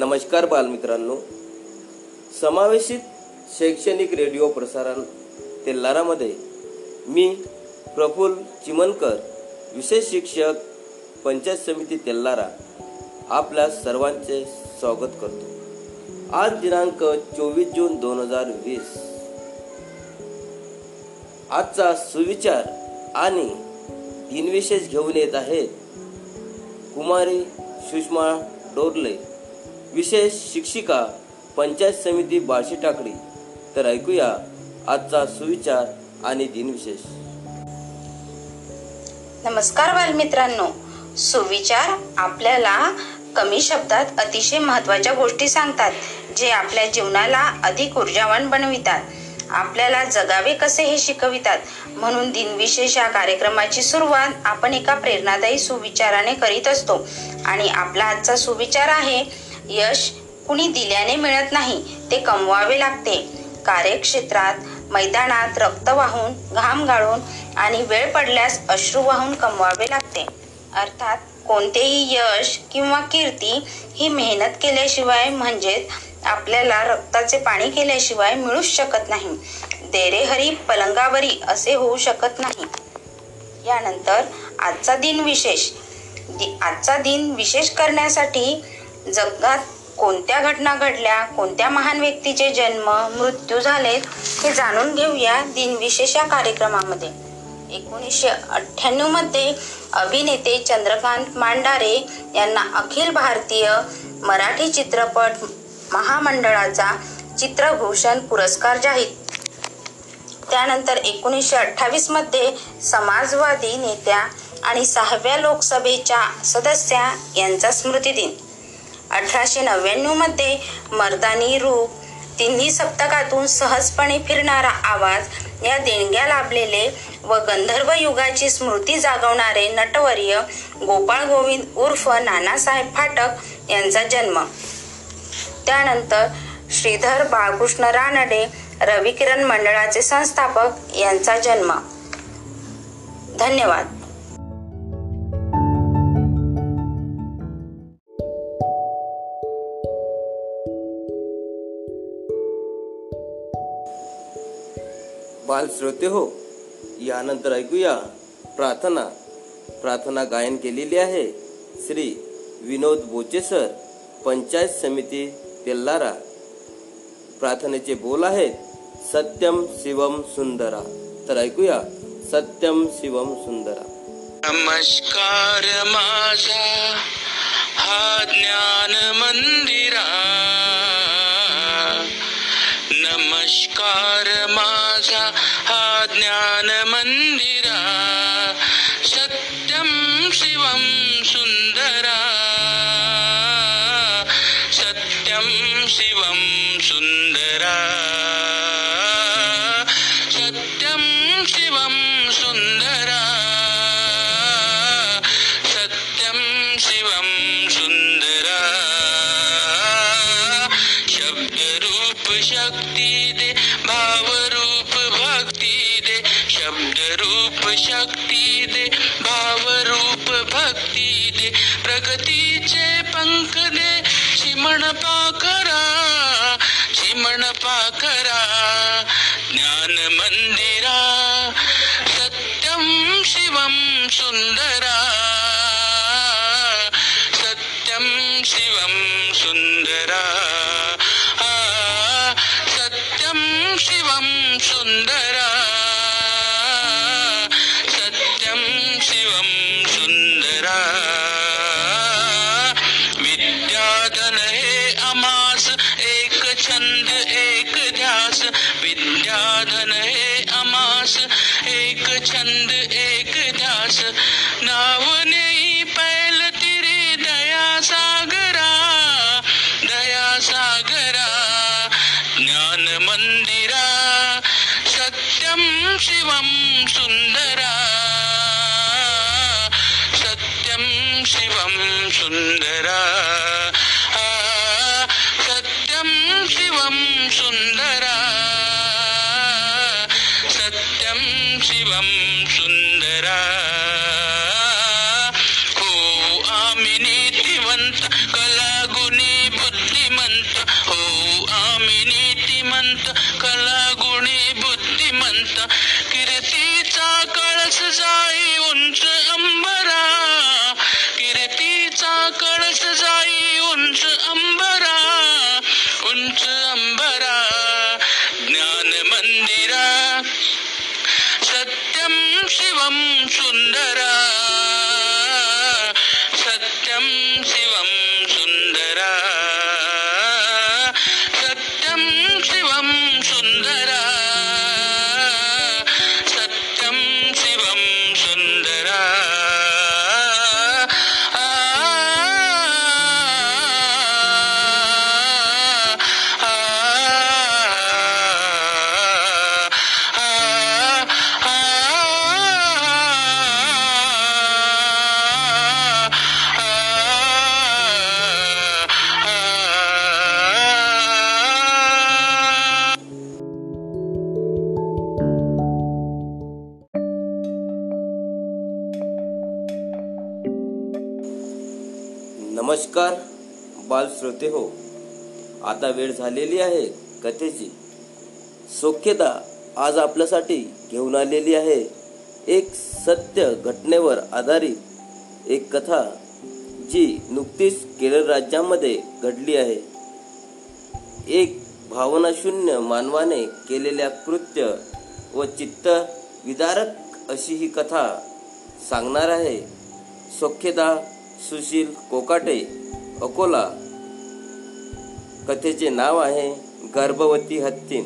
नमस्कार बालमित्रांनो. समावेशित शैक्षणिक रेडिओ प्रसारण तेल्लारामध्ये मी प्रफुल चिमनकर विशेष शिक्षक पंचायत समिती तेल्लारा आपल्या सर्वांचे स्वागत करतो. आज दिनांक चोवीस जून दोन हजार वीस. आजचा सुविचार आणि दिनविशेष घेऊन येत आहेत कुमारी सुषमा डोरले. विशेष शिक्षिका पंचायत समिती बाळशी टाकळी तर ऐकूया आजचा सुविचार आणि दिनविशेष. नमस्कार बालमित्रांनो. सुविचार आपल्याला कमी शब्दात अतिशय महत्त्वाच्या गोष्टी सांगतात जे आपल्या जीवनाला अधिक ऊर्जावान बनवितात. आपल्याला जगावे कसे हे शिकवितात? म्हणून दिनविशेष या कार्यक्रमाची सुरुवात आपण एका प्रेरणादायी सुविचाराने करीत असतो. आणि आपला आजचा सुविचार आहे यश कुणी दिल्याने मिळत नाही ते कमवावे लागते. कार्यक्षेत्रात मैदानात रक्त वाहून घाम गाळून आणि वेळ पडल्यास अश्रू वाहून कमवावे लागते. अर्थात कोणतेही यश किंवा कीर्ती ही मेहनत केल्याशिवाय म्हणजेच आपल्याला रक्ताचे पाणी केल्याशिवाय मिळूच शकत नाही. देरेहरी पलंगावरी असे होऊ शकत नाही. यानंतर आजचा दिन विशेष. दि- आजचा दिन विशेष करण्यासाठी जगात कोणत्या घटना घडल्या कोणत्या महान व्यक्तीचे जन्म मृत्यू झालेत हे जाणून घेऊया दिनविशेष या कार्यक्रमामध्ये. एकोणीसशे अठ्ठ्याण्णवमध्ये अभिनेते चंद्रकांत मांडारे यांना अखिल भारतीय मराठी चित्रपट महामंडळाचा चित्रभूषण पुरस्कार जाहीर. त्यानंतर एकोणीसशे अठ्ठावीसमध्ये समाजवादी नेत्या आणि सहाव्या लोकसभेच्या सदस्या यांचा स्मृतिदिन. अठराशे नव्याण्णवमध्ये मर्दानी रूप तिन्ही सप्तकातून सहजपणे फिरणारा आवाज या देणग्या लाभलेले व गंधर्व युगाची स्मृती जागवणारे नटवर्य गोपाळ गोविंद उर्फ नानासाहेब फाटक यांचा जन्म. त्यानंतर श्रीधर बाळकृष्ण रानडे रविकिरण मंडळाचे संस्थापक यांचा जन्म. धन्यवाद. बाल श्रोते हो यानंतर ऐकूया प्रार्थना. प्रार्थना गायन केलेली आहे श्री विनोद बोचेसर पंचायत समिती तेल्लारा प्रार्थनेचे बोल आहेत सत्यम शिवम सुंदरा. तर ऐकूया सत्यम शिवम सुंदरा. नमस्कार माझा हा ज्ञान मंदिरा. नमस्कार माझा हा ज्ञान मंदिरा. सत्यम शिवम शिवं सुन्दरा। सत्यं शिवं सुन्दरा। श्रोते हो. आता वेळ झालेली आहे कथेची. सोख्यता आज आपल्यासाठी घेऊन आलेली आहे. एक सत्य घटनेवर आधारित एक कथा जी नुकतीच केरळ राज्यामध्ये घडली आहे. एक भावनाशून्य मानवाने केलेल्या कृत्य व चित्त विदारक अशी ही कथा सांगणार आहे. सोख्यता सुशील कोकाटे अकोला कथेचे नाव आहे गर्भवती हत्तीन.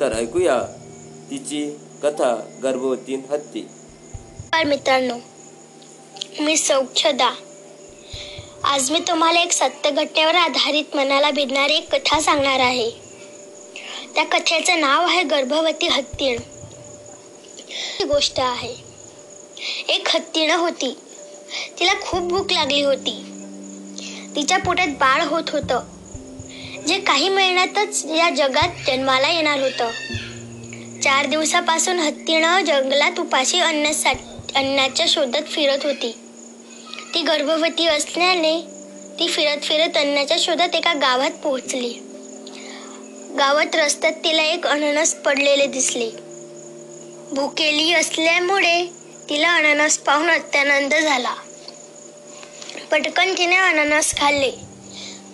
तर ऐकूया तिची कथा गर्भवती हत्ती. मित्रांनो मी सौख्यदा. आज मी तुम्हाला एक सत्य घटनेवर आधारित मनाला भिडणारी एक कथा सांगणार आहे. त्या कथेचं नाव आहे गर्भवती हत्तीण ही गोष्ट आहे. एक हत्तीण होती. तिला खूप भूक लागली होती. तिच्या पोटात बाळ होत होतं. जे काही महिन्यातच या जगात जन्माला येणार होतं. चार दिवसापासून हत्तीनं जंगलात उपाशी अन्नासा अन्नाच्या शोधात फिरत होती. ती गर्भवती असल्याने ती फिरत फिरत अन्नाच्या शोधात एका गावात पोहोचली. गावात रस्त्यात तिला एक अननस पडलेले दिसले. भुकेली असल्यामुळे तिला अननस पाहून अत्यानंद झाला. पटकन तिने अननस खाल्ले.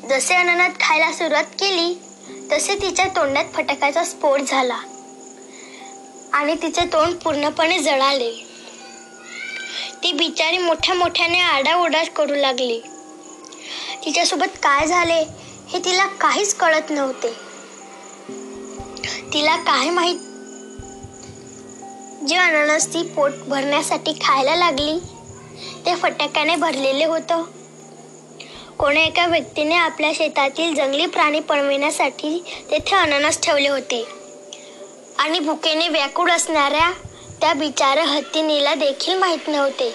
जसे अननस खायला सुरुवात केली तसे तिच्या तोंडात फटाक्याचा स्फोट झाला. आणि तिचे तोंड पूर्णपणे जळाले. ती बिचारी मोठ्या मोठ्याने आडाओरडा करू लागली. तिच्यासोबत काय झाले हे तिला काहीच कळत नव्हते. तिला काय माहीत जे अननस ती पोट भरण्यासाठी खायला लागली ते फटाक्याने भरलेले होतं. कोण्या एका व्यक्तीने आपल्या शेतातील जंगली प्राणी पळविण्यासाठी तेथे अननस ठेवले होते. आणि भुकेने व्याकुळ असणाऱ्या त्या बिचार हत्तीनीला देखील माहीत नव्हते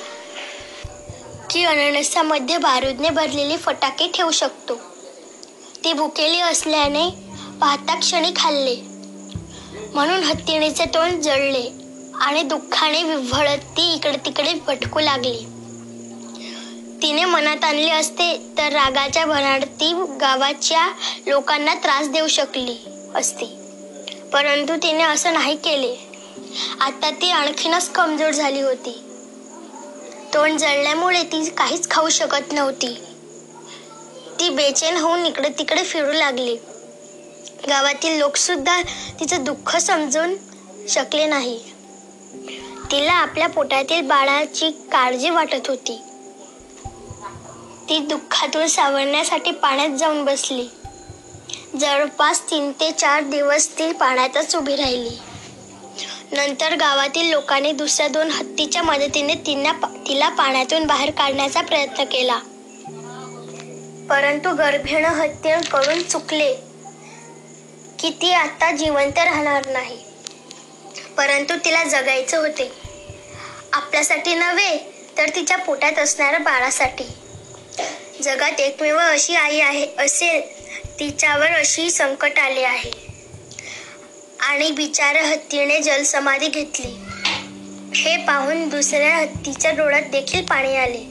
की अननसामध्ये बारूदने भरलेले फटाके ठेवू शकतो. ती भुकेली असल्याने पाहता क्षणी खाल्ले. म्हणून हत्तीणीचे तोंड जळले आणि दुःखाने विव्हळत ती इकडे तिकडे भटकू लागली. तिने मनात आणली असते तर रागाच्या भरात ती गावाच्या लोकांना त्रास देऊ शकली असती. परंतु तिने असं नाही केले. आता ती आणखीनच कमजोर झाली होती. तोंड जळल्यामुळे ती काहीच खाऊ शकत नव्हती. ती बेचैन होऊन इकडे तिकडे फिरू लागली. गावातील लोकसुद्धा तिचं दुःख समजून शकले नाही. तिला आपल्या पोटातील बाळाची काळजी वाटत होती. ती दुःखातून सावरण्यासाठी पाण्यात जाऊन बसली. जवळपास तीन ते चार दिवस ती पाण्यातच उभी राहिली. नंतर गावातील लोकांनी दुसऱ्या दोन हत्तीच्या मदतीने तिला तिला पाण्यातून बाहेर काढण्याचा प्रयत्न केला. परंतु गर्भिण हत्तीकडून चुकले की ती आता जिवंत राहणार नाही. परंतु तिला जगायचे होते. आपल्यासाठी नव्हे तर तिच्या पोटात असणाऱ्या बाळासाठी. जगात एकमेव अशी आई आहे असे तिच्यावर अशी संकट आले आहे. आणि बिचारा हत्तीने जलसमाधी घेतली. हे पाहून दुसऱ्या हत्तीच्या डोळ्यात देखील पाणी आले.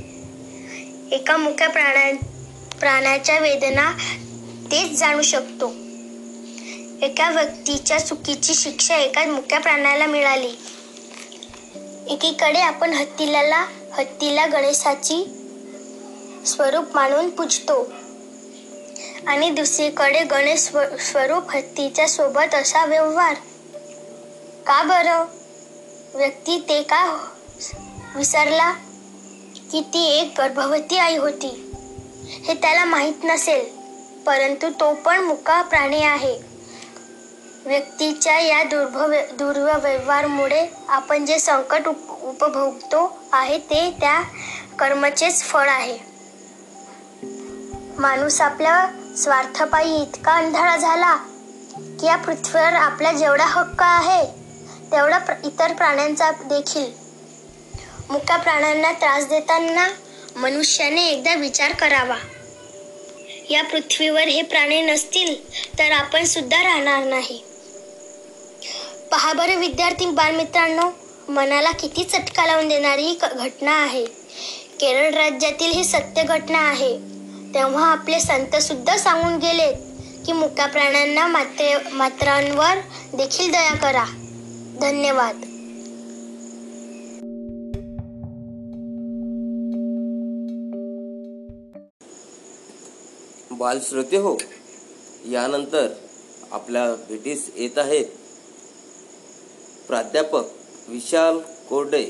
एका मुक्या प्राण्या प्राण्याच्या वेदना तेच जाणू शकतो. एका व्यक्तीच्या चुकीची शिक्षा एका मुक्या प्राण्याला मिळाली. एकीकडे आपण हत्तीला हत्तीला गणेशाची स्वरूप मानून पूजतो. आणि दुसरीकडे गणेश स्वरूप हत्तीच्या सोबत असा व्यवहार. का बरं? व्यक्ती ते का विसरला? की ती एक गर्भवती आई होती? हे त्याला माहीत नसेल परंतु तो पण मुका प्राणी आहे. व्यक्तीच्या या दुर्भव दुर्व्यवहारमुळे आपण जे संकट उप उपभोगतो आहे ते त्या कर्माचेच फळ आहे. माणूस आपल्या स्वार्थपायी इतका अंधळा झाला की या पृथ्वीवर आपला जेवढा हक्क आहे तेवढा प्र- इतर प्राण्यांचा देखील. मुक्या प्राण्यांना त्रास देताना मनुष्याने एकदा विचार करावा. या पृथ्वीवर हे प्राणी नसतील तर आपण सुद्धा राहणार नाही. पहा बरं विद्यार्थी बालमित्रांनो मनाला किती चटका लावून देणारी ही क- घटना आहे. केरळ राज्यातील ही सत्य घटना आहे. तेव्हा आपले संत सुद्धा सांगून गेले की मुक्या प्राण्यांना माते मात्रांवर देखील दया करा. धन्यवाद. बालश्रोते हो यानंतर आपल्या भेटीस येत आहेत प्राध्यापक विशाल कोरडे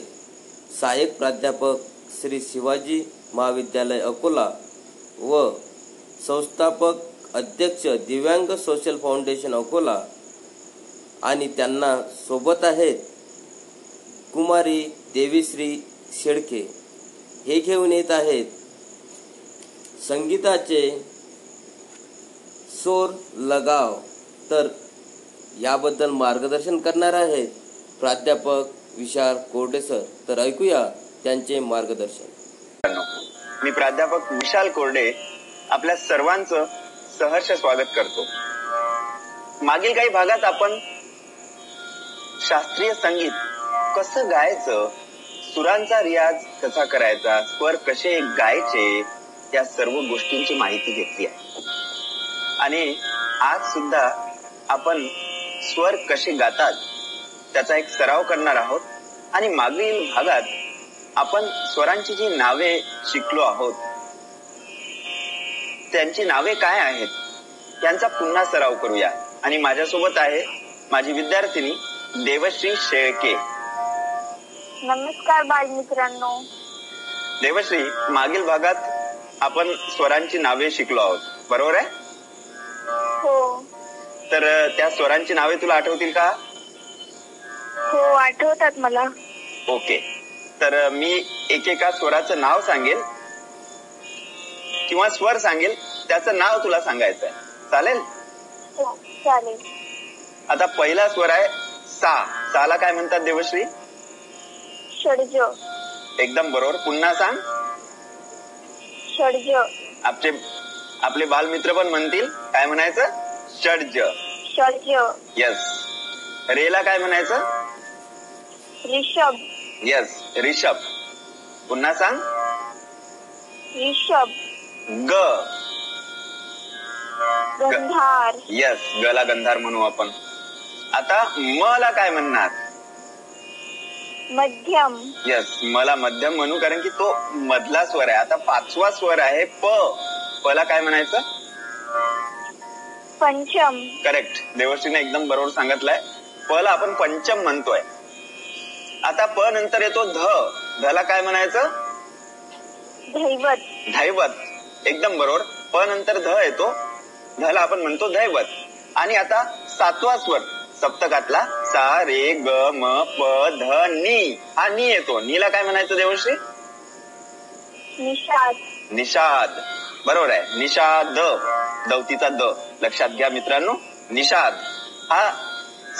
सहाय्यक प्राध्यापक श्री शिवाजी महाविद्यालय अकोला व संस्थापक अध्यक्ष दिव्यांग सोशल फाउंडेशन अकोला आणि त्यांना सोबत आहेत कुमारी देवीश्री शेळके हे घेऊन येत आहेत संगीताचे सोर लगाव. तर याबद्दल मार्गदर्शन करणार आहेत प्राध्यापक विशाल कोरडेसर तर ऐकूया त्यांचे मार्गदर्शन. मी प्राध्यापक विशाल कोरडे आपल्या सर्वांचं सहर्ष स्वागत करतो. मागील काही भागात आपण शास्त्रीय संगीत कसं गायचं सुरांचा रियाज कसा करायचा स्वर कसे गायचे या सर्व गोष्टींची माहिती घेतली आहे. आणि आज सुद्धा आपण स्वर कसे गातात त्याचा एक सराव करणार आहोत. आणि मागील भागात आपण स्वरांची जी नावे शिकलो आहोत त्यांची नावे काय आहेत यांचा पुन्हा सराव करूया. आणि माझ्यासोबत आहे माझी विद्यार्थिनी देवश्री शेळके. नमस्कार बालमित्रांनो देवश्री मागील भागात आपण स्वरांची नावे शिकलो आहोत. बरोबर आहे? हो. तर त्या स्वरांची नावे तुला आठवतील का? हो आठवतात मला. ओके. तर मी एकेका स्वराचं नाव सांगेल. किंवा स्वर सांगेल. त्याचं नाव तुला सांगायचं आहे. चालेल? हो चालेल. आता पहिला स्वर आहे सा. साला काय म्हणतात देवश्री? षडज. एकदम बरोबर. पुन्हा सांग. षडज. आपले आपले बालमित्र पण म्हणतील. काय म्हणायचं? षडज. षडज. यस रेला काय म्हणायचं? रिषभ यस रिषभ पुन्हा सांग. रिषभ ग. गंधार. यस गला गंधार म्हणू आपण. आता म ला काय म्हणणार? मध्यम. यस मला मध्यम म्हणू कारण की तो मधला स्वर आहे. आता पाचवा स्वर आहे प. प ला काय म्हणायचं? पंचम. करेक्ट देवर्षीने एकदम बरोबर सांगितलंय. प ला आपण पंचम म्हणतोय. आता प नंतर येतो ध. ध ला काय म्हणायचं? दैवत धैवत. एकदम बरोबर. प नंतर ध येतो. ध ला आपण म्हणतो दैवत आणि आता सातवा स्वर. सप्तकातला सा रे ग म प ध नी. हा नी येतो. नीला काय म्हणायचं देवर्षी? निषाद. निषाद. बरोबर आहे. निषाद. दौतीचा द. लक्षात घ्या मित्रांनो. निषाद. हा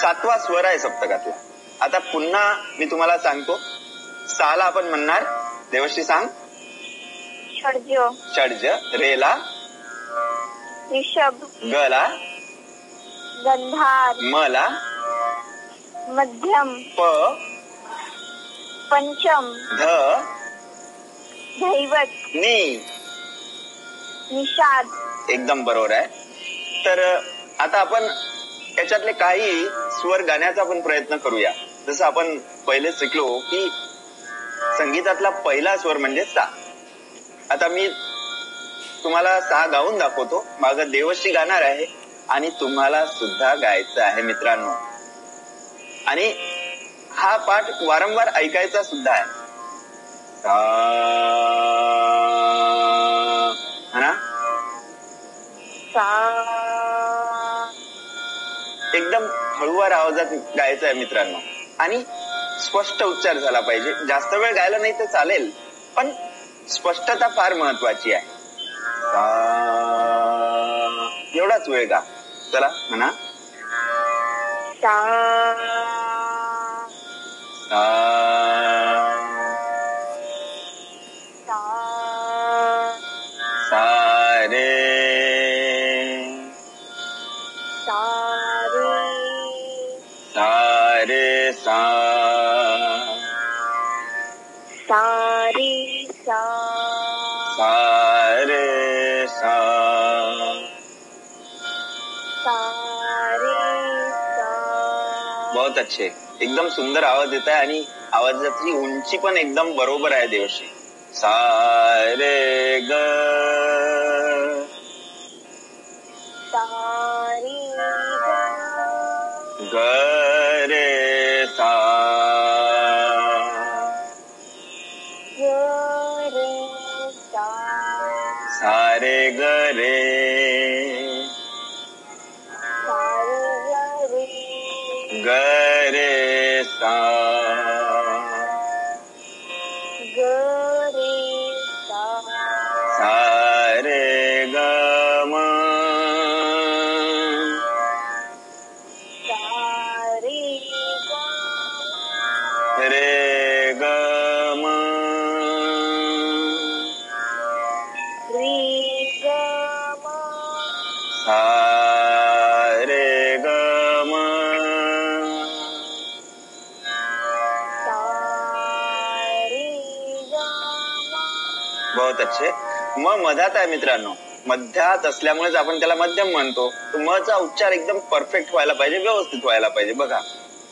सातवा स्वर आहे सप्तकातला. आता पुन्हा मी तुम्हाला सांगतो. साला आपण म्हणणार देवर्षी सांग. षडज षडज रेला. गला. गंधार. मला. मध्यम. प. पंचम. ध. दैवत. नी. निषाद. एकदम बरोबर आहे. तर आता आपण याच्यातले काही स्वर गाण्याचा आपण प्रयत्न करूया. जसं आपण पहिले शिकलो की संगीतातला पहिला स्वर म्हणजे सा. आता मी तुम्हाला सा गाऊन दाखवतो. माग देवश्री गाणार आहे आणि तुम्हाला सुद्धा गायचं आहे मित्रांनो. आणि हा पाठ वारंवार ऐकायचा सुद्धा आहे. सा. हा ना? सा. एकदम हळूवार आवाजात गायचं आहे मित्रांनो. आणि स्पष्ट उच्चार झाला पाहिजे. जास्त वेळ गायला नाही तर चालेल पण स्पष्टता फार महत्वाची आहे. एवढाच वेळ गा. चला म्हणा. सा। रे सा। सा रे सा। बहुत अच्छे। एकदम सुंदर आवाज येत आहे आणि आवाजाची उंची पण एकदम बरोबर आहे देवशी सा रे ग। म मधात आहे मित्रांनो. मध्यात असल्यामुळेच आपण त्याला मध्यम म्हणतो. तो म चा उच्चार एकदम परफेक्ट व्हायला पाहिजे व्यवस्थित व्हायला पाहिजे. बघा.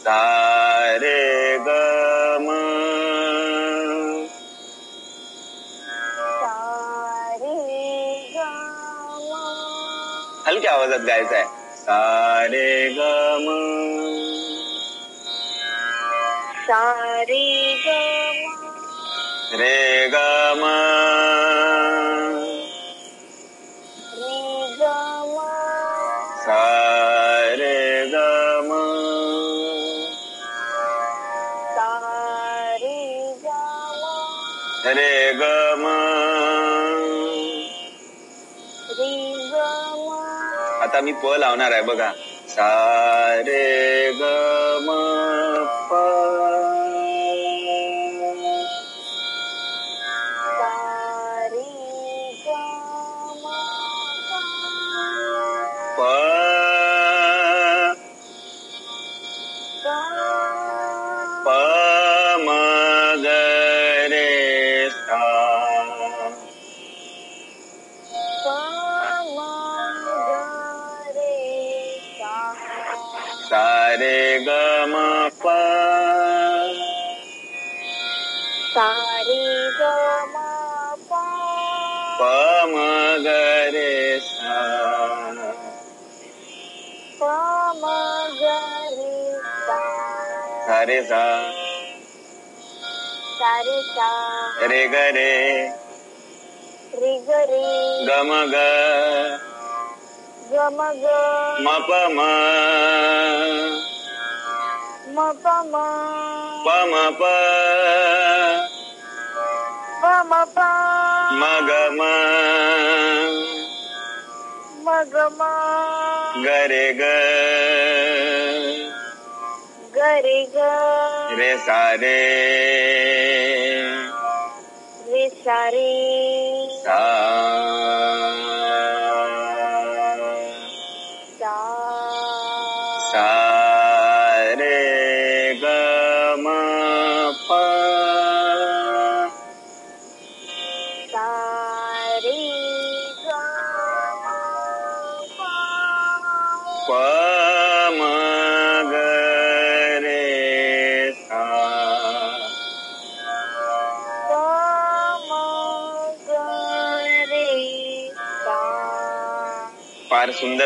सा रे ग म. सा रे ग म. हलक्या आवाजात गायचं आहे. सा रे ग म. सा रे ग रे ग म. आता मी प लावणार आहे बघा. सारे ग म प प म ग रे सा प म ग रे म ग म म ग। म ग। रे ग ग रे ग रे सा रे रे सा रे सा सा।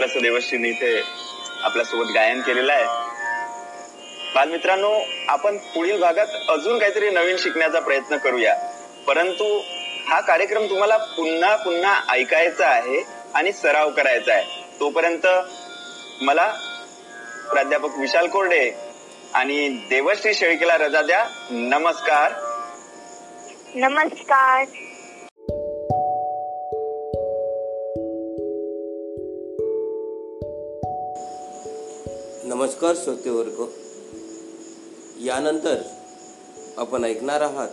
फार असं देवश्रीने इथे आपल्यासोबत गायन केलेलं आहे. बालमित्रांनो आपण पुढील भागात अजून काहीतरी नवीन शिकण्याचा प्रयत्न करूया. परंतु हा कार्यक्रम तुम्हाला पुन्हा पुन्हा ऐकायचा आहे आणि सराव करायचा आहे. तोपर्यंत मला प्राध्यापक विशाल कोरडे आणि देवश्री शेळकेला रजा द्या. नमस्कार. नमस्कार. नमस्कार श्रोतेवर्ग. यानंतर आपण ऐकणार आहात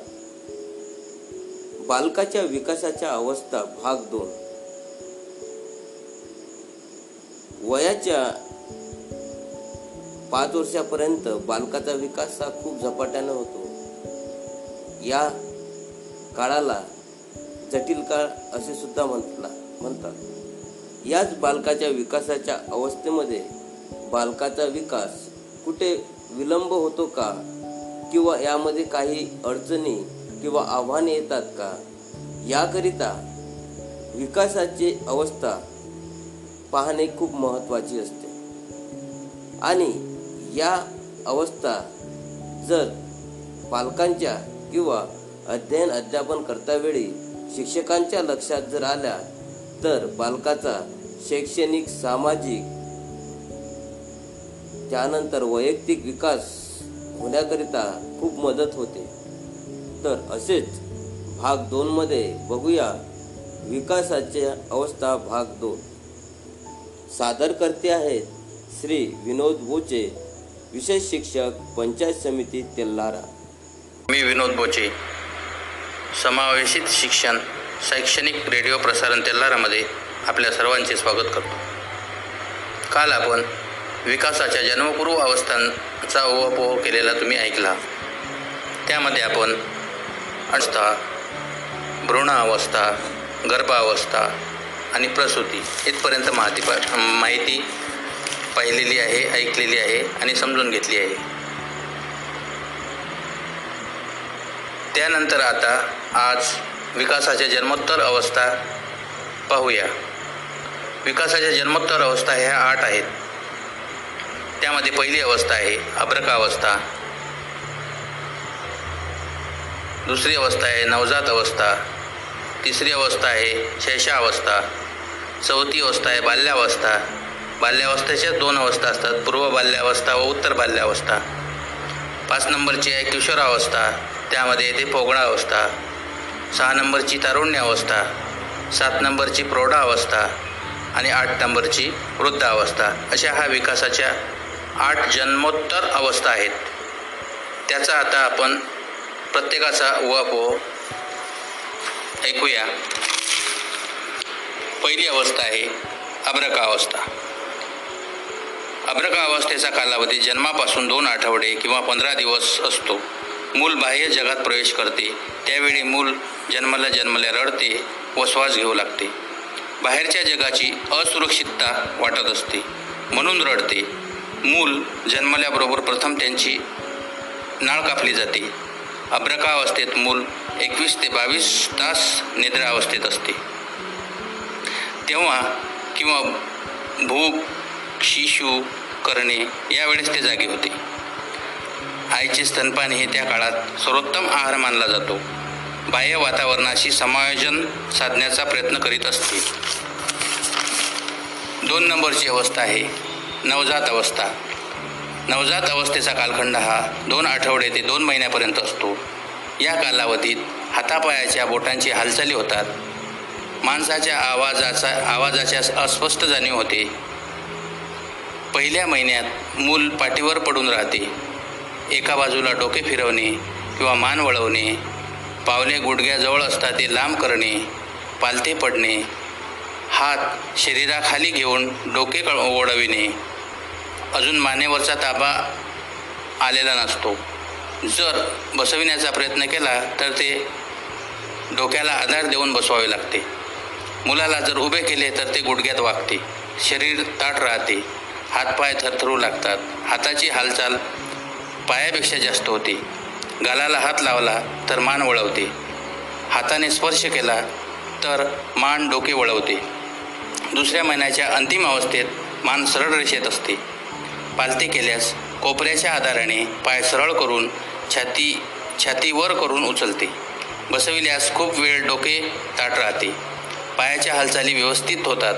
बालकाच्या विकासाच्या अवस्था भाग दोन. वयाच्या पाच वर्षापर्यंत बालकाचा विकास हा खूप झपाट्यानं होतो. या काळाला जटिल काळ असे सुद्धा म्हटला म्हणतात. याच बालकाच्या विकासाच्या अवस्थेमध्ये बालकाचा विकास कुठे विलंब होतो का? किंवा यामध्ये काही अडचणी किंवा आव्हाने येतात का? याकरिता विकासाची अवस्था पाहणे खूप महत्त्वाची असते. आणि या अवस्था जर पालकांच्या किंवा अध्ययन अध्यापन करतावेळी शिक्षकांच्या लक्षात जर आल्या तर बालकाचा शैक्षणिक सामाजिक त्यानंतर वैयक्तिक विकास होण्याकरिता खूप मदत होते. तर असेच भाग दोनमध्ये बघूया विकासाची अवस्था भाग दोन. सादर करते आहेत श्री विनोद बोचे विशेष शिक्षक पंचायत समिती तेल्लारा मी विनोद बोचे. समावेशित शिक्षण शैक्षणिक रेडिओ प्रसारण तेल्लारामध्ये आपल्या सर्वांचे स्वागत करतो. काल आपण विकासाच्या जन्मपूर्व अवस्थांचा ओवापोह केलेला तुम्ही ऐकला. त्यामध्ये आपण अवस्था भ्रूणावस्था गर्भावस्था आणि प्रसूती इथपर्यंत माहिती पा माहिती पाहिलेली आहे ऐकलेली आहे आणि समजून घेतली आहे. त्यानंतर आता आज विकासाच्या जन्मोत्तर अवस्था पाहूया. विकासाच्या जन्मोत्तर अवस्था ह्या आठ आहेत. त्यामध्ये पहिली अवस्था आहे अभ्रका अवस्था दुसरी अवस्था आहे नवजात अवस्था. तिसरी अवस्था आहे शैशावस्था चौथी अवस्था आहे बाल्यावस्था. बाल्यावस्थेच्या दोन अवस्था असतात पूर्व बाल्यावस्था व उत्तर बाल्यावस्था. पाच नंबरची आहे किशोरावस्था त्यामध्ये येते पोगळा अवस्था सहा नंबरची तारुण्य अवस्था सात नंबरची प्रौढावस्था. आणि आठ नंबरची वृद्धावस्था. अशा हा विकासाच्या आठ जन्मोत्तर अवस्था आहेत. त्याचा आता आपण प्रत्येकाचा उहापोह ऐकूया. पहिली अवस्था आहे अब्रका अवस्था अब्रका अवस्थेचा कालावधी जन्मापासून दोन आठवडे किंवा पंधरा दिवस असतो. मूल बाह्य जगात प्रवेश करते. त्यावेळी मूल जन्माला जन्मल्या रडते व श्वास घेऊ लागते. बाहेरच्या जगाची असुरक्षितता वाटत असते. म्हणून रडते. मूल जन्मल्याबरोबर प्रथम त्यांची नाळ कापली जाते. अभ्रका अवस्थेत मूल एकवीस ते बावीस तास निद्रा अवस्थेत असते. तेव्हा किंवा भूक शिशू करणे यावेळेस ते जागे होते. आईचे स्तनपान हे त्या काळात सर्वोत्तम आहार मानला जातो. बाह्य वातावरणाशी समायोजन साधण्याचा प्रयत्न करीत असते. दोन नंबरची अवस्था आहे. नवजात अवस्था. नवजात अवस्थेचा कालखंड हा दोन आठवडे ते दोन महिन्यापर्यंत असतो. या कालावधीत हातापायाच्या बोटांची हालचाली होतात. माणसाच्या आवाजाचा आवाजाच्या अस्पष्ट जाणीव होते. पहिल्या महिन्यात मूल पाठीवर पडून राहते. एका बाजूला डोके फिरवणे किंवा मान वळवणे पावले गुडघ्याजवळ असता ते लांब करणे पालथे पडणे हात शरीराखाली घेऊन डोके कळ ओढविणे अजून मानेवरचा ताबा आलेला नसतो. जर बसविण्याचा प्रयत्न केला तर ते डोक्याला आधार देऊन बसवावे लागते. मुलाला जर उभे केले तर ते गुडघ्यात वागते. शरीर ताट राहते. हातपाय थरथरू लागतात. हाताची हालचाल पायापेक्षा जास्त होते. गालाला हात लावला तर मान वळवते. हाताने स्पर्श केला तर मान डोके वळवते. दुसऱ्या महिन्याच्या अंतिम अवस्थेत मान सरळ रेषेत असते. पालते केल्यास कोपऱ्याच्या आधाराने पाय सरळ करून छाती छाती वर करून उचलते. बसविल्यास खूप वेळ डोके ताट राहते. पायाच्या हालचाली व्यवस्थित होतात.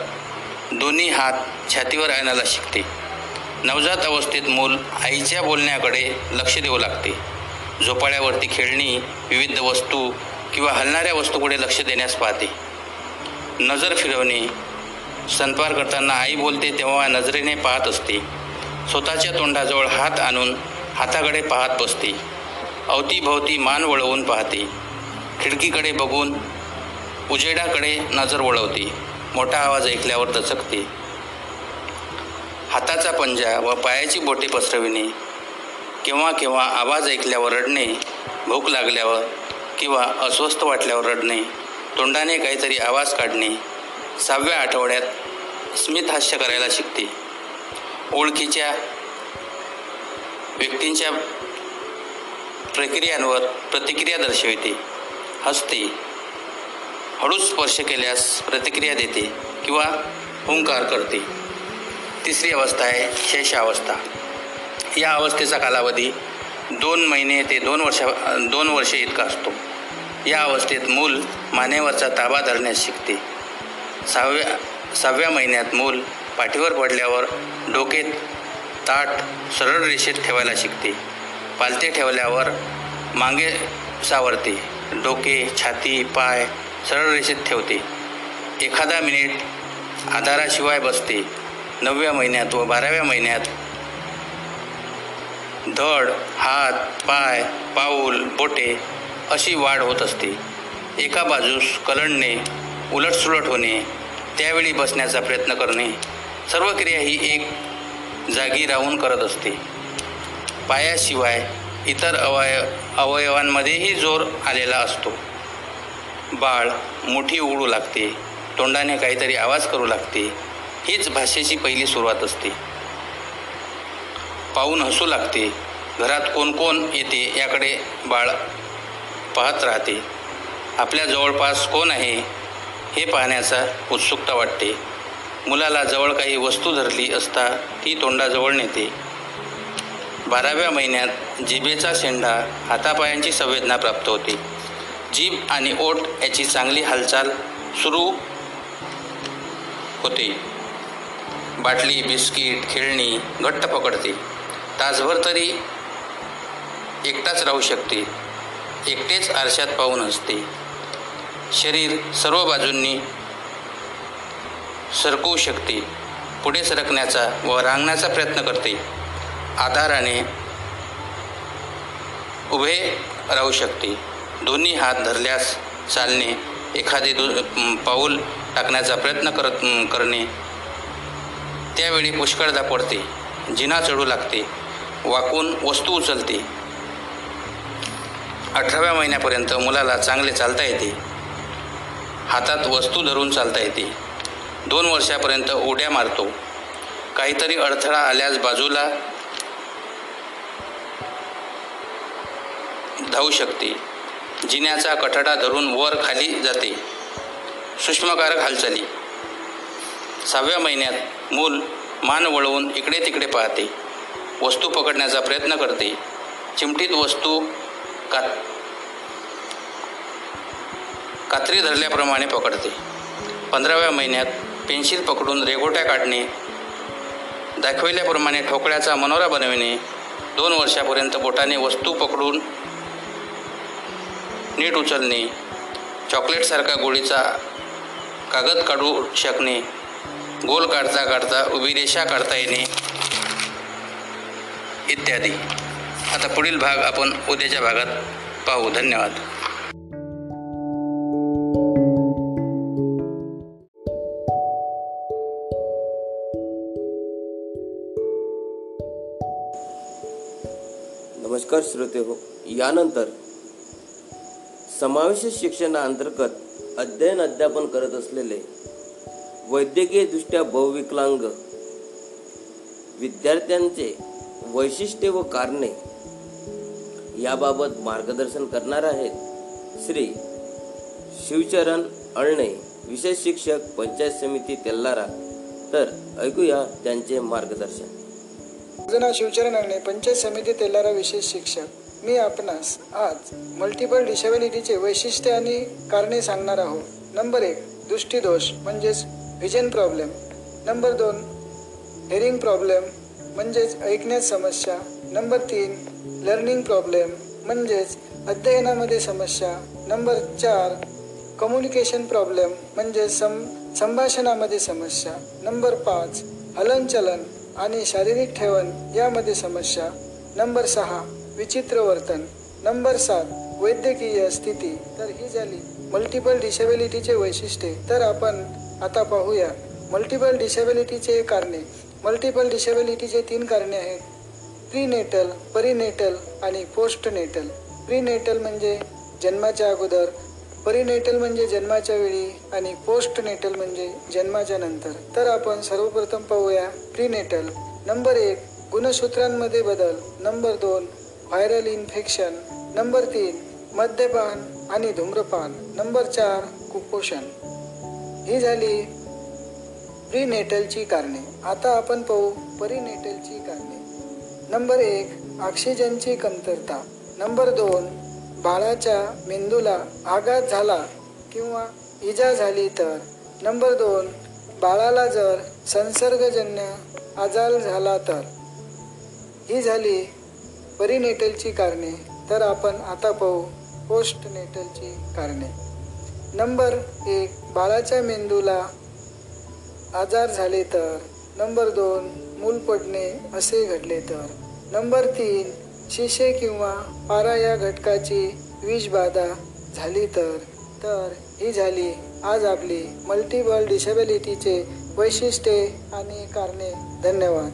दोन्ही हात छातीवर आणायला शिकते. नवजात अवस्थेत मूल आईच्या बोलण्याकडे लक्ष देऊ लागते. झोपाळ्यावरती खेळणी विविध वस्तू किंवा हलणाऱ्या वस्तूकडे लक्ष देण्यास पाहते. नजर फिरवणे. संपार करताना आई बोलते तेव्हा नजरेने पाहत असते. स्वतःच्या तोंडाजवळ हात आणून हाताकडे पाहत बसते. अवतीभोवती मान वळवून पाहते. खिडकीकडे बघून उजेडाकडे नजर वळवते. मोठा आवाज ऐकल्यावर दचकते. हाताचा पंजा व पायाची बोटे पसरविणे केव्हा केव्हा आवाज ऐकल्यावर रडणे भूक लागल्यावर किंवा अस्वस्थ वाटल्यावर रडणे तोंडाने काहीतरी आवाज काढणे सहाव्या आठवड्यात स्मितहास्य करायला शिकते. ओळखीच्या व्यक्तींच्या प्रक्रियांवर प्रतिक्रिया दर्शविते. हसते. हळूच स्पर्श केल्यास प्रतिक्रिया देते किंवा हुंकार करते. तिसरी अवस्था आहे शेषावस्था या अवस्थेचा कालावधी दोन महिने ते दोन वर्षा दोन वर्षे इतका असतो. या अवस्थेत मूल मानेवरचा ताबा धरण्यास शिकते. सहाव्या सहाव्या महिन्यात मूल पाठीवर पडल्यावर डोके ताट सरळ रेषेत ठेवायला शिकते. पालते ठेवल्यावर मांगे सावरते. डोके छाती पाय सरळ रेषेत ठेवते. एखादा मिनिट आधाराशिवाय बसते. नवव्या महिन्यात व बाराव्या महिन्यात धड हात पाय पाऊल बोटे अशी वाढ होत असते. एका बाजूस कलंडणे उलटसुलट होणे त्यावेळी बसण्याचा प्रयत्न करणे सर्व क्रिया ही एक जागी राहून करत असते. पायाशिवाय इतर अवय अवयवांमध्येही जोर आलेला असतो. बाळ मोठी उघडू लागते तोंडाने काहीतरी आवाज करू लागते हीच भाषेची पहिली सुरुवात असते. पाहून हसू लागते घरात कोण कोण येते याकडे बाळ पाहत राहते. आपल्या जवळपास कोण आहे हे पाहण्याचा उत्सुकता वाटते. मुलाला जवळ काही वस्तू धरली असता ती तोंडाजवळ नेते. बाराव्या महिन्यात जिभेचा शेंडा हातापायांची संवेदना प्राप्त होते. जीभ आणि ओठ याची चांगली हालचाल सुरू होते. बाटली बिस्किट खेळणी घट्ट पकडते. तासभर तरी एकटाच राहू शकते. एकटेच आरशात पाहून असते शरीर सर्व बाजूंनी सरकवू शकते पुढे सरकण्याचा व रांगण्याचा प्रयत्न करते. आधाराने उभे राहू शकते. दोन्ही हात धरल्यास चालणे एखादे दु पाऊल टाकण्याचा प्रयत्न करत करणे त्यावेळी पुष्कळदा पडते जिना चढू लागते वाकून वस्तू उचलते. अठराव्या महिन्यापर्यंत मुलाला चांगले चालता येते. हातात वस्तू धरून चालता येते. दोन वर्षापर्यंत उड्या मारतो. काहीतरी अडथळा आल्यास बाजूला धावू शकते. जिन्याचा कठडा धरून वर खाली जाते. सूक्ष्मकारक हालचाली. सहाव्या महिन्यात मूल मान वळवून इकडे तिकडे पाहते. वस्तू पकडण्याचा प्रयत्न करते. चिमटीत वस्तू कात कात्री धरल्याप्रमाणे पकडते. पंधराव्या महिन्यात पेन्सिल पकडून रेगोट्या काढणे दाखविल्याप्रमाणे ठोकळ्याचा मनोरा बनविणे दोन वर्षापर्यंत बोटाने वस्तू पकडून नीट उचलणे चॉकलेटसारखा गोळीचा कागद काढू शकणे गोल काढता काढता उभी रेषा काढता येणे इत्यादी. आता पुढील भाग आपण उद्याच्या भागात पाहू. धन्यवाद. नमस्कार श्रोते हो. यानंतर समावेश शिक्षणाअंतर्गत अध्ययन अध्यापन करत असलेले वैद्यकीयदृष्ट्या बहुविकलांग विद्यार्थ्यांचे वैशिष्ट्ये व कारणे याबाबत मार्गदर्शन करणार आहेत श्री शिवचरण अळणे विशेष शिक्षक पंचायत समिती तेल्लारा तर ऐकूया त्यांचे मार्गदर्शन. माझं नाव शिवचरण अगणे पंचायत समिती तेलारा विशेष शिक्षक. मी आपणास आज मल्टिपल डिसेबिलिटीचे वैशिष्ट्य आणि कारणे सांगणार आहोत. नंबर एक दृष्टीदोष म्हणजेच व्हिजन प्रॉब्लेम नंबर दोन हेरिंग प्रॉब्लेम म्हणजेच ऐकण्यात समस्या. नंबर तीन लर्निंग प्रॉब्लेम म्हणजेच अध्ययनामध्ये समस्या. नंबर चार कम्युनिकेशन प्रॉब्लेम म्हणजे सं संभाषणामध्ये समस्या. नंबर पाच हलनचलन आणि शारीरिक ठेवण यामध्ये समस्या. नंबर सहा विचित्र वर्तन. नंबर सात वैद्यकीय स्थिती. तर ही झाली मल्टिपल डिसेबिलिटीचे वैशिष्ट्ये. तर आपण आता पाहूया मल्टिपल डिसेबिलिटीचे कारणे. मल्टिपल डिसेबिलिटीचे तीन कारणे आहेत. प्रीनेटल परिनेटल आणि पोस्टनेटल प्रीनेटल म्हणजे जन्माच्या अगोदर परिनेटल म्हणजे जन्माच्या वेळी आणि पोस्ट नेटल म्हणजे जन्माच्या नंतर. तर आपण सर्वप्रथम पाहूया प्रीनेटल. नंबर एक गुणसूत्रांमध्ये बदल. नंबर दोन व्हायरल इन्फेक्शन. नंबर तीन मद्यपान आणि धूम्रपान. नंबर चार कुपोषण. ही झाली प्रीनेटलची कारणे. आता आपण पाहू परिनेटलची कारणे. नंबर एक ऑक्सिजनची कमतरता. नंबर दोन बाळाच्या मेंदूला आघात झाला किंवा इजा झाली तर? नंबर दोन बाळाला जर संसर्गजन्य आजार झाला तर? ही झाली परिनेटलची कारणे. तर आपण आता पाहू पोस्ट नेटलची कारणे. नंबर एक बाळाच्या मेंदूला आजार झाले तर? नंबर दोन मूल पडणे असे घडले तर? नंबर तीन शिशे किंवा पारा या घटकाची विषबाधा झाली तर? तर ही झाली आज आपली मल्टिबल डिसेबिलिटीचे वैशिष्ट्ये आणि कारणे. धन्यवाद.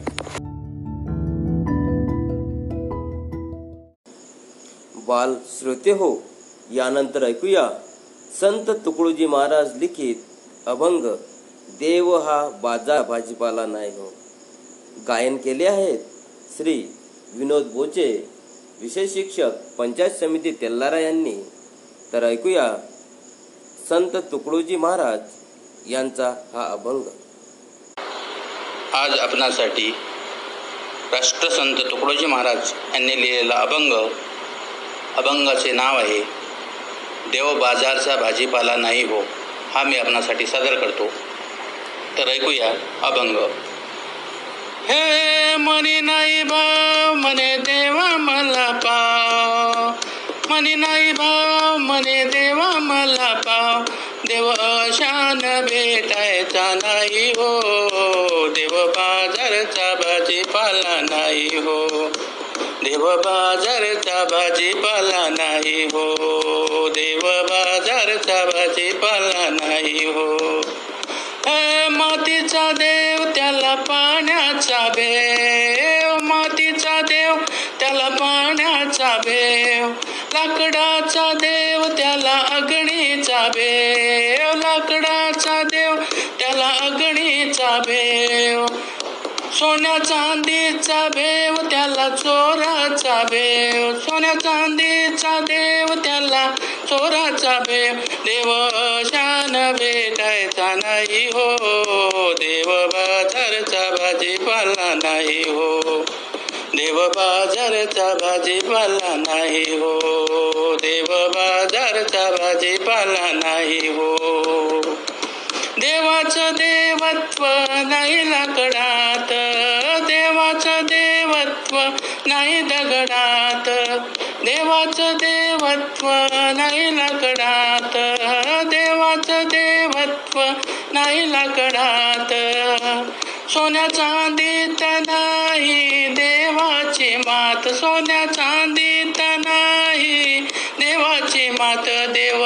बाल श्रोते हो यानंतर ऐकूया. संत तुकडोजी महाराज लिखित अभंग देव हा बाजा भाजीपाला नाही हो. गायन केले आहेत श्री विनोद बोचे विशेष शिक्षक पंचायत समिती तेल्लारा यांनी. तर ऐकूया संत तुकडोजी महाराज यांचा हा अभंग. आज आपणासाठी राष्ट्रसंत तुकडोजी महाराज यांनी लिहिलेला अभंग अभंगाचे नाव आहे देव बाजारचा भाजीपाला नाही हो हा मी आपणासाठी सादर करतो. तर ऐकूया अभंग. हे मनी नाही भाव मने देवा मला पाव मनी नाही भाव मने देवा मला पाव देव शान भेटायचा नाही हो. देव बाजारचा भाजीपाला नाही हो. देव बाजारचा भाजीपाला नाही हो. देव बाजारचा भाजीपाला नाही हो. हे मातीचा देव त्याला पाण्याचा भेव मातीचा देव त्याला पाण्याचा भेव. लाकडाचा देव त्याला अग्नीचा भेव. लाकडाचा देव त्याला अग्नीचा भेव. सोन्या चांदीचा भेव त्याला चोराचा भेव. सोन्या चांदीचा देव त्याला चोराचा भेव. देव शान भेटायचा नाही हो. देव बाजारचा भाजीपाला नाही हो. देव बाजारचा भाजीपाला नाही हो. देव बाजारचा भाजीपाला नाही हो. देवाचं देवत्व नाही लाकडात देवाचं देवत्व नाही दगडात. देवाचं देवत्व नाही लाकडात नाही लग्नात सोन्या चांदीत नाही देवाची मात. सोन्या चांदीत नाही देवाची मात. देव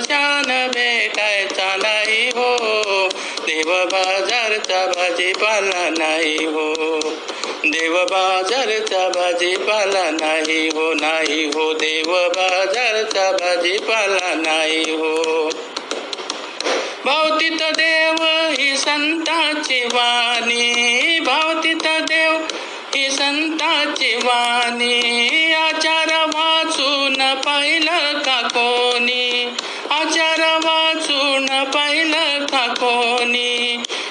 शान भेटायचा नाही हो. देव बाजारचा भाजीपाला नाही हो. देव बाजारचा भाजीपाला नाही हो नाही हो. देव बाजारचा भाजीपाला नाही हो. भावतीत देव ही संताची वाणी. भावतीत देव ही संताची वाणी. आचार वाचून पाहिलं का कोणी? आचार वाचून पाहिलं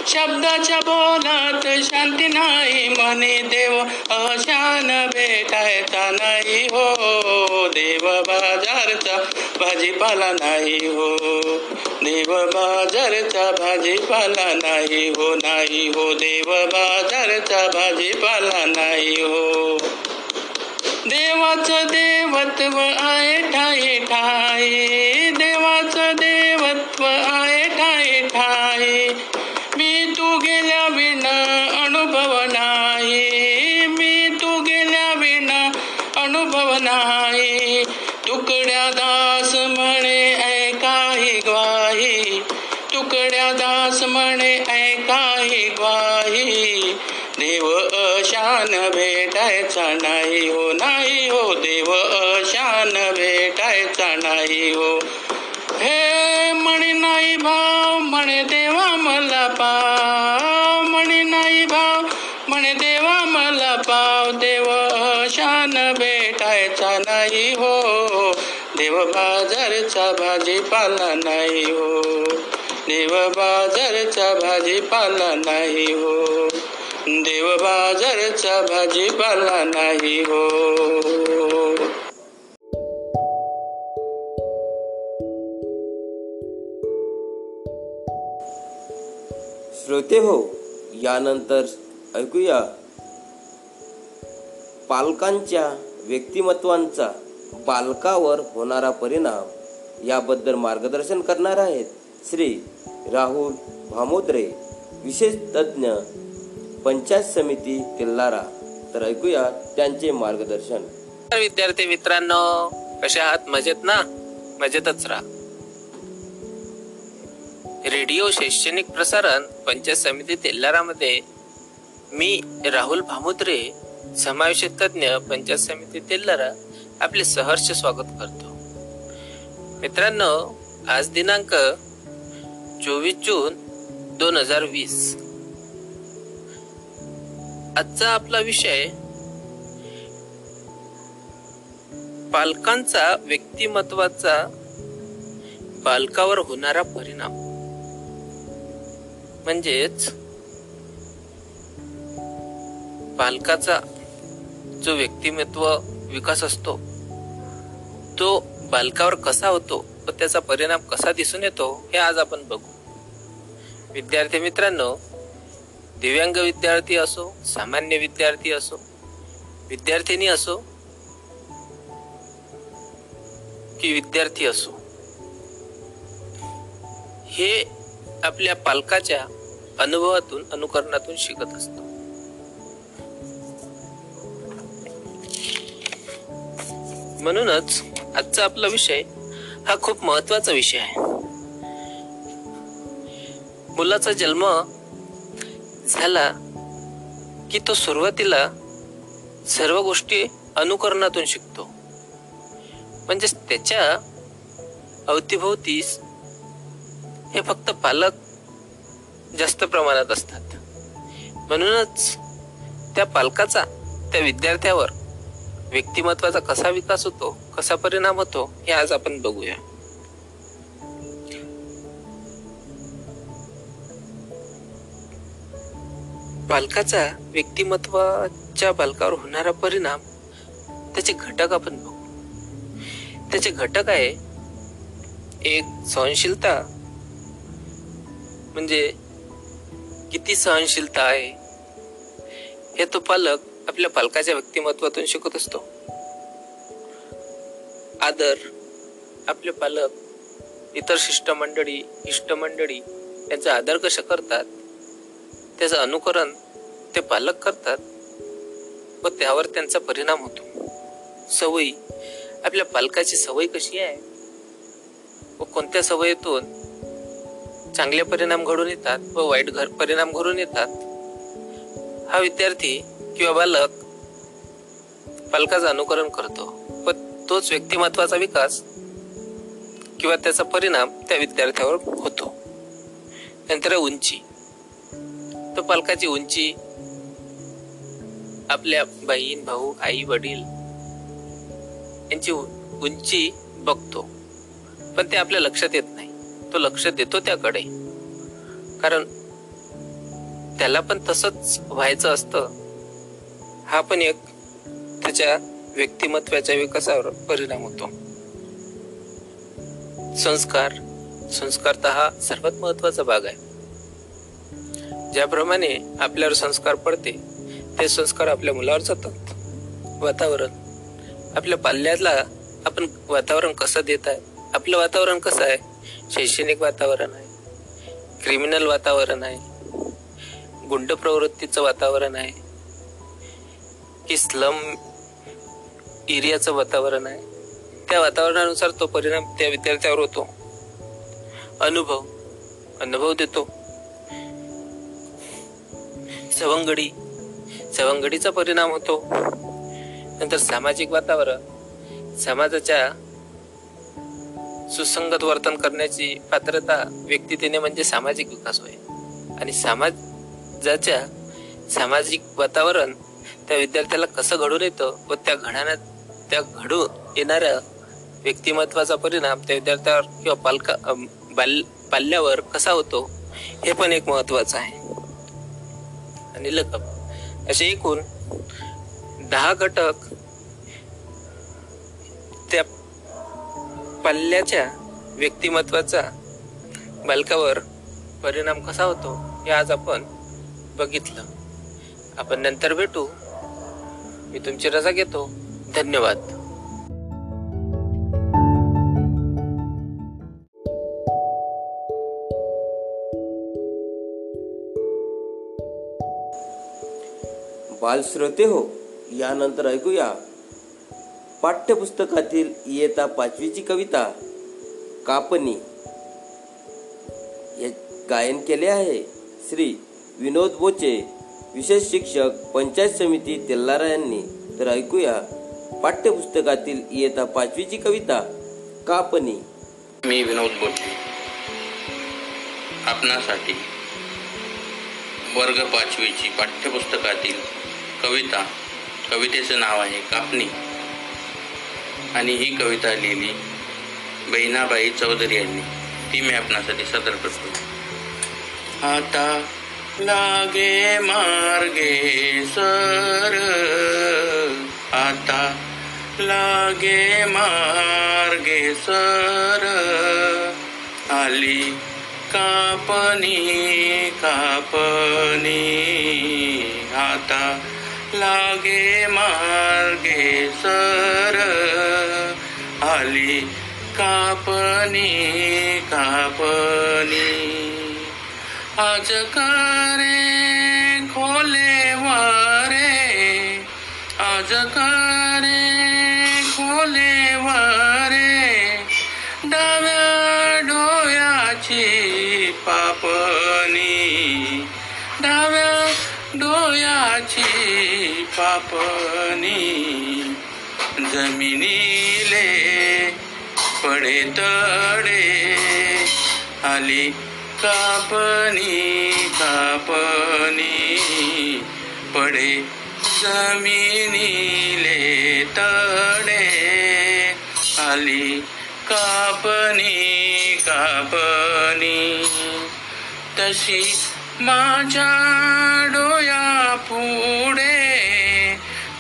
शब्दाच्या बोलात शांती नाही म्हणे देव. अशान भेटायचा नाही हो देव बाजारचा. भाजीपाला नाही हो. देव बाजारचा भाजीपाला नाही हो नाही हो. देव बाजारचा भाजीपाला नाही हो. देवाचं देवत्व आहे ठाई ठाई. बाजारचा भाजीपाला नाही हो. देव बाजारचा भाजीपाला नाही हो. देव बाजारचा भाजीपाला नाही हो. श्रोते हो यानंतर ऐकूया. पालकांच्या व्यक्तिमत्वांचा बालकावर होणारा परिणाम याबद्दल मार्गदर्शन करणार आहेत श्री राहुल भामोद्रे विशेष तज्ज्ञ पंचायत समिती तेल्लारा तर ऐकूया त्यांचे मार्गदर्शन. तर विद्यार्थी मित्रांनो कशा आहात? मजेत ना? मजेतच राहा. रेडिओ शैक्षणिक प्रसारण पंचायत समिती तेल्लारामध्ये मी राहुल भामुद्रे समावेश तज्ञ पंचायत समिती तेल्लारा आपले सहर्ष स्वागत करतो. मित्रांनो आज दिनांक चोवीस जून दोन हजार वीस. आजचा आपला विषय पालकांचा व्यक्तिमत्वाचा बालकावर होणारा परिणाम. म्हणजेच पालकाचा जो व्यक्तिमत्व विकास असतो. तो बालकावर कसा होतो व त्याचा परिणाम कसा दिसून येतो हे आज आपण बघू. विद्यार्थी मित्रांनो दिव्यांग विद्यार्थी असो सामान्य विद्यार्थी असो विद्यार्थिनी असो की विद्यार्थी असो हे आपल्या पालकाच्या अनुभवातून अनुकरणातून शिकत असतो. म्हणूनच आजचा आपला विषय हा खूप महत्त्वाचा विषय आहे. मुलाचा जन्म झाला की तो सुरुवातीला सर्व गोष्टी अनुकरणातून शिकतो. म्हणजेच त्याच्या अवतीभोवतीस हे फक्त पालक जास्त प्रमाणात असतात. म्हणूनच त्या पालकाचा त्या विद्यार्थ्यावर व्यक्तिमत्वाचा कसा विकास होतो कसा परिणाम होतो हे आज आपण बघूया. पालकाचा व्यक्तिमत्वाच्या बालकावर होणारा परिणाम त्याचे घटक आपण बघू. त्याचे घटक आहे एक सहनशीलता. म्हणजे किती सहनशीलता आहे हे तो पालक आपल्या पालकाच्या व्यक्तिमत्वातून शिकत असतो. आदर आपले पालक इतर शिष्टमंडळी इष्टमंडळी यांचा आदर कशा करतात? त्याचं अनुकरण ते पालक करतात व त्यावर त्यांचा परिणाम होतो. सवयी आपल्या पालकाची सवय कशी आहे? व कोणत्या सवयीतून चांगले परिणाम घडून येतात व वाईट घर परिणाम घडून येतात? हा विद्यार्थी किंवा बालक पालकाचं अनुकरण करतो. व तोच व्यक्तिमत्वाचा विकास किंवा त्याचा परिणाम त्या विद्यार्थ्यावर होतो. नंतर उंची. तो पालकाची उंची आपल्या बहीण भाऊ आई वडील यांची उंची बघतो. पण ते आपल्या लक्षात येत नाही. तो लक्ष देतो त्याकडे. कारण त्याला पण तसंच व्हायचं असतं. हा पण एक त्याच्या व्यक्तिमत्वाच्या विकासावर परिणाम होतो. संस्कार संस्कार तर हा सर्वात महत्त्वाचा भाग आहे. ज्याप्रमाणे आपल्यावर संस्कार पडते ते संस्कार आपल्या मुलावर जातात. वातावरण आपल्या पाल्याला आपण वातावरण कसं देत आहे आपलं वातावरण कसं आहे? शैक्षणिक वातावरण आहे क्रिमिनल वातावरण आहे गुंड प्रवृत्तीचं वातावरण आहे की स्लम एरियाचं वातावरण आहे. त्या वातावरणानुसार तो परिणाम त्या विद्यार्थ्यावर होतो. अनुभव अनुभव देतो. सवंगडी सवंगडीचा परिणाम होतो. नंतर सामाजिक वातावरण समाजाच्या सुसंगत वर्तन करण्याची पात्रता व्यक्तितेने म्हणजे सामाजिक विकास होय. आणि समाजाच्या सामाजिक वातावरण त्या विद्यार्थ्याला कसं घडून येतं व त्या घडण्यात त्या घडून येणाऱ्या व्यक्तिमत्वाचा परिणाम त्या विद्यार्थ्यावर किंवा पालका बाल पाल्यावर कसा होतो हे पण एक महत्वाचं आहे. आणि लकब असे एकूण दहा घटक त्या पाल्याच्या व्यक्तिमत्वाचा बालकावर परिणाम कसा होतो हे आज आपण बघितलं. आपण नंतर भेटू. मी तुमची रजा घेतो. धन्यवाद. बालश्रोते हो यानंतर ऐकूया. पाठ्यपुस्तकातील इयता पाचवीची कविता कापणी. गायन केले आहे श्री विनोद बोचे. विशेष शिक्षक पंचायत समिती तेल्लारा यांनी. तर ऐकूया पाठ्यपुस्तकातील इयता पाचवीची कविता कापणी. मी विनोद बोलते. आपणासाठी वर्ग पाचवीची पाठ्यपुस्तकातील कविता. कवितेचं नाव आहे कापणी. आणि ही कविता लिहिली बहिणाबाई चौधरी यांनी. ती मी आपणासाठी सादर करतो. आता लागे मार्गे सर. आता लागे मार्गे सर. आली कापनी कापनी आता लागे मार्गे सर. आली कापनी कापनी आज करे खोले वारे। आज करे खोले वारे। डाव्या डोयाची पापणी। डाव्या डोयाची पापणी। जमिनीले पडे तडे आली कापणी कापणी पडे जमिनीले तडे आली कापणी कापणी तशी माझ्या डोया पुढे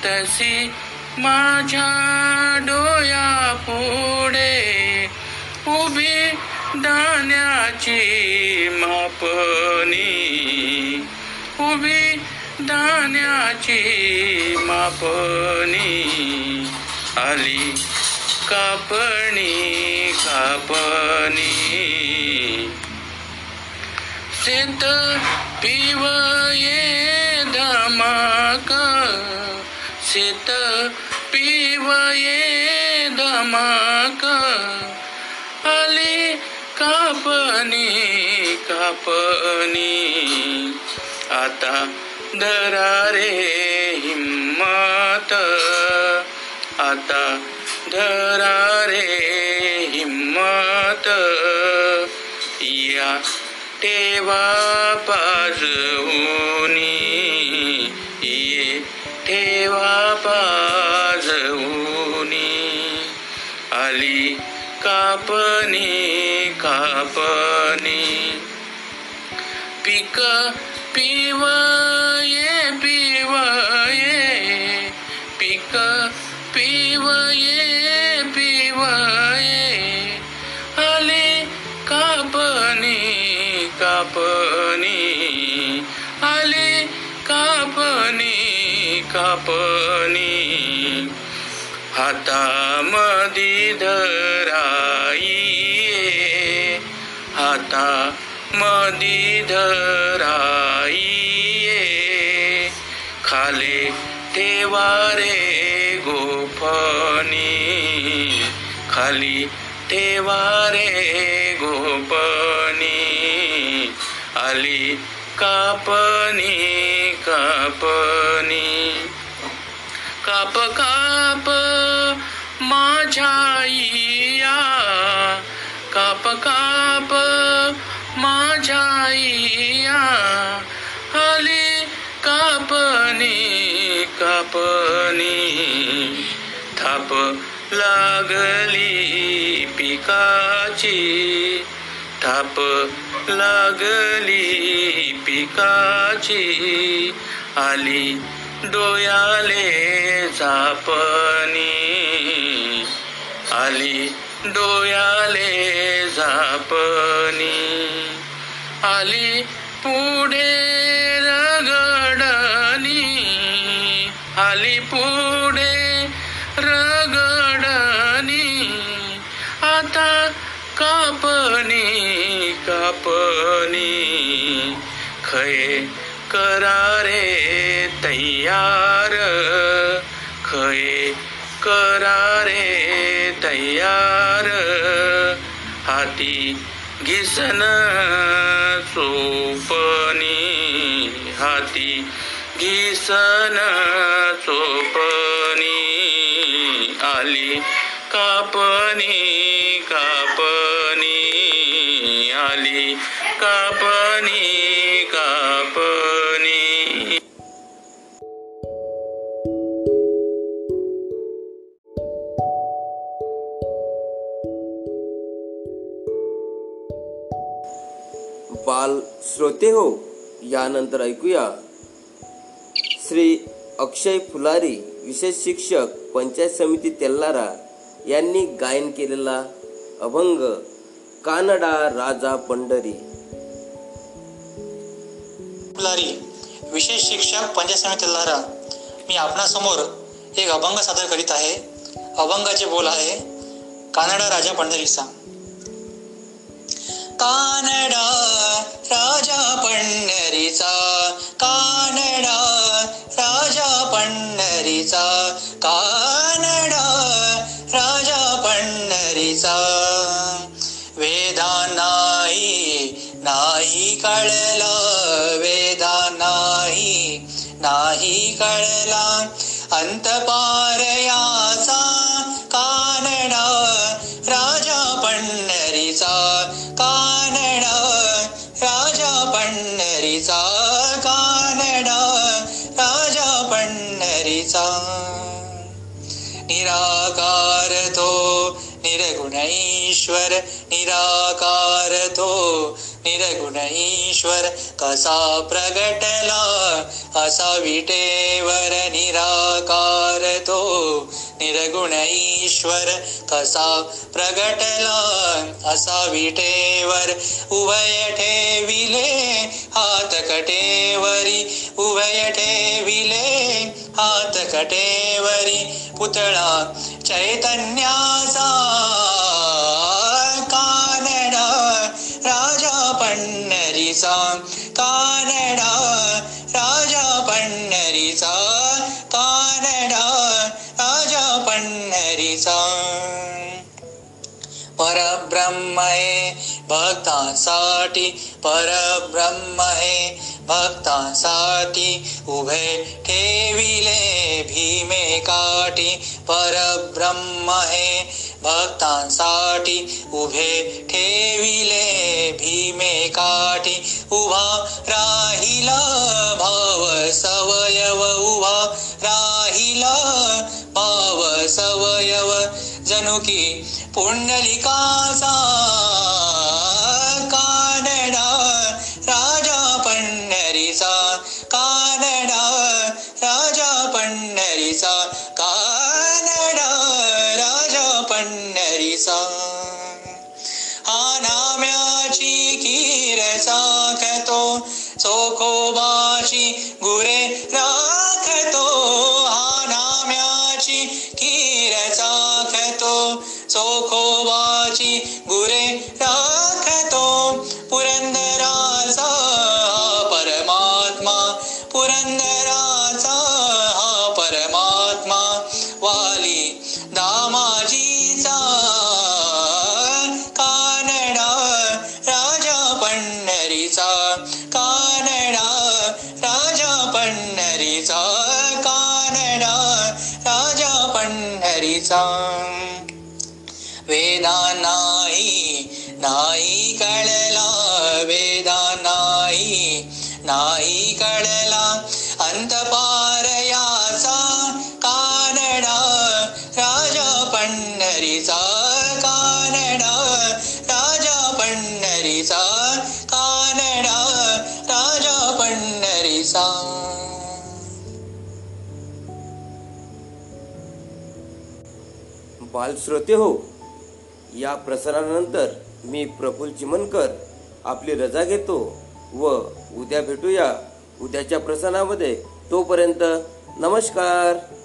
तशी माझ्या डोया पुढे ची मापणी. उभी दाण्याची मापणी. आली कापणी कापणी. शेत पिवये दमाक शेत पिवये धमाक. कापणी आता दरारे हिम्मत। आता धरारे हिम्मत। या ठेवा पाजवनी। ये ठेवा पाजवनी। आली कापणी कापणी। पीक पिव ये पिव ये पिक पिव ये पिव ये आले कापणी कापणी आले कापणी कापणी हातामधी धराई हाता मदी धराई खाले ठेवारे गोपनी। गोफणी खाली ठेवारे गोपनी। आली कापणी कापनी। काप काप माझ्या काप काप मैया हली कापनी कापणी कापणी थाप लागली पिकाची थाप लागली पिकाची आली डोयाले झापणी आली डोयाले झापणी आली पुढे रगडनी आली पुढे रगडनी आता कापणी कापणी. खये करारे तयार. खये करारे तयार. हाती घिसन चोपणी हाती घिसन चोपणी आली कापणी कापणी आली कापणी कापणी बाल श्रोते हो यानंतर ऐकूया. श्री अक्षय फुलारी विशेष शिक्षक पंचायत समिती तेल्लारा यांनी गायन केलेला अभंग कानडा राजा पंढरी. फुलारी विशेष शिक्षक पंचायत समिती तेल्लारा मी आपणासमोर एक अभंग सादर करीत आहे. अभंगाचे बोल आहे कानडा राजा पंढरीचा. कानडा राजा पंढरीचा. कानडा राजा पंढरीचा. कानडा राजा पंढरीचा. वेदा नाही नाही कळला वेदा नाही नाही कळला. अंत ईश्वर निराकार तो निरगुण ईश्वर कसा प्रगटला? असा विटेवर निराकार तो निरगुण ईश्वर कसा प्रगटला? असा विटेवर उभय ठेविले हात कटेवरी उभय ठेविले हात कटेवरी पुतळा चैतन्याचा। राजा पंढरीचा कानडा राजा पंढरीचा कानडा राजा पंढरीचा परब्रह्म हे भक्तांसाठी परब्रह्म हे भक्तांसाठी उभे ठेविले भीमे काठी. परब्रह्म हे भक्तांसाठी उभे ठेविले भीमे काठी. उभा राहिला भाव सवयव उभा राहिला भाव सवयव. जणू की पुंडलिकाचा राजा पंढरीचा कानडा राजा पंढरीचा कानडा राजा पंढरीचा. हा नाम्याची कीर साखतो चोखोबाची गुरे रा sa बालश्रोते हो. या प्रसारणानंतर मी प्रफुल चिमनकर आपली रजा घेतो व उद्या भेटूया उद्याच्या प्रसारणामध्ये. तोपर्यंत नमस्कार.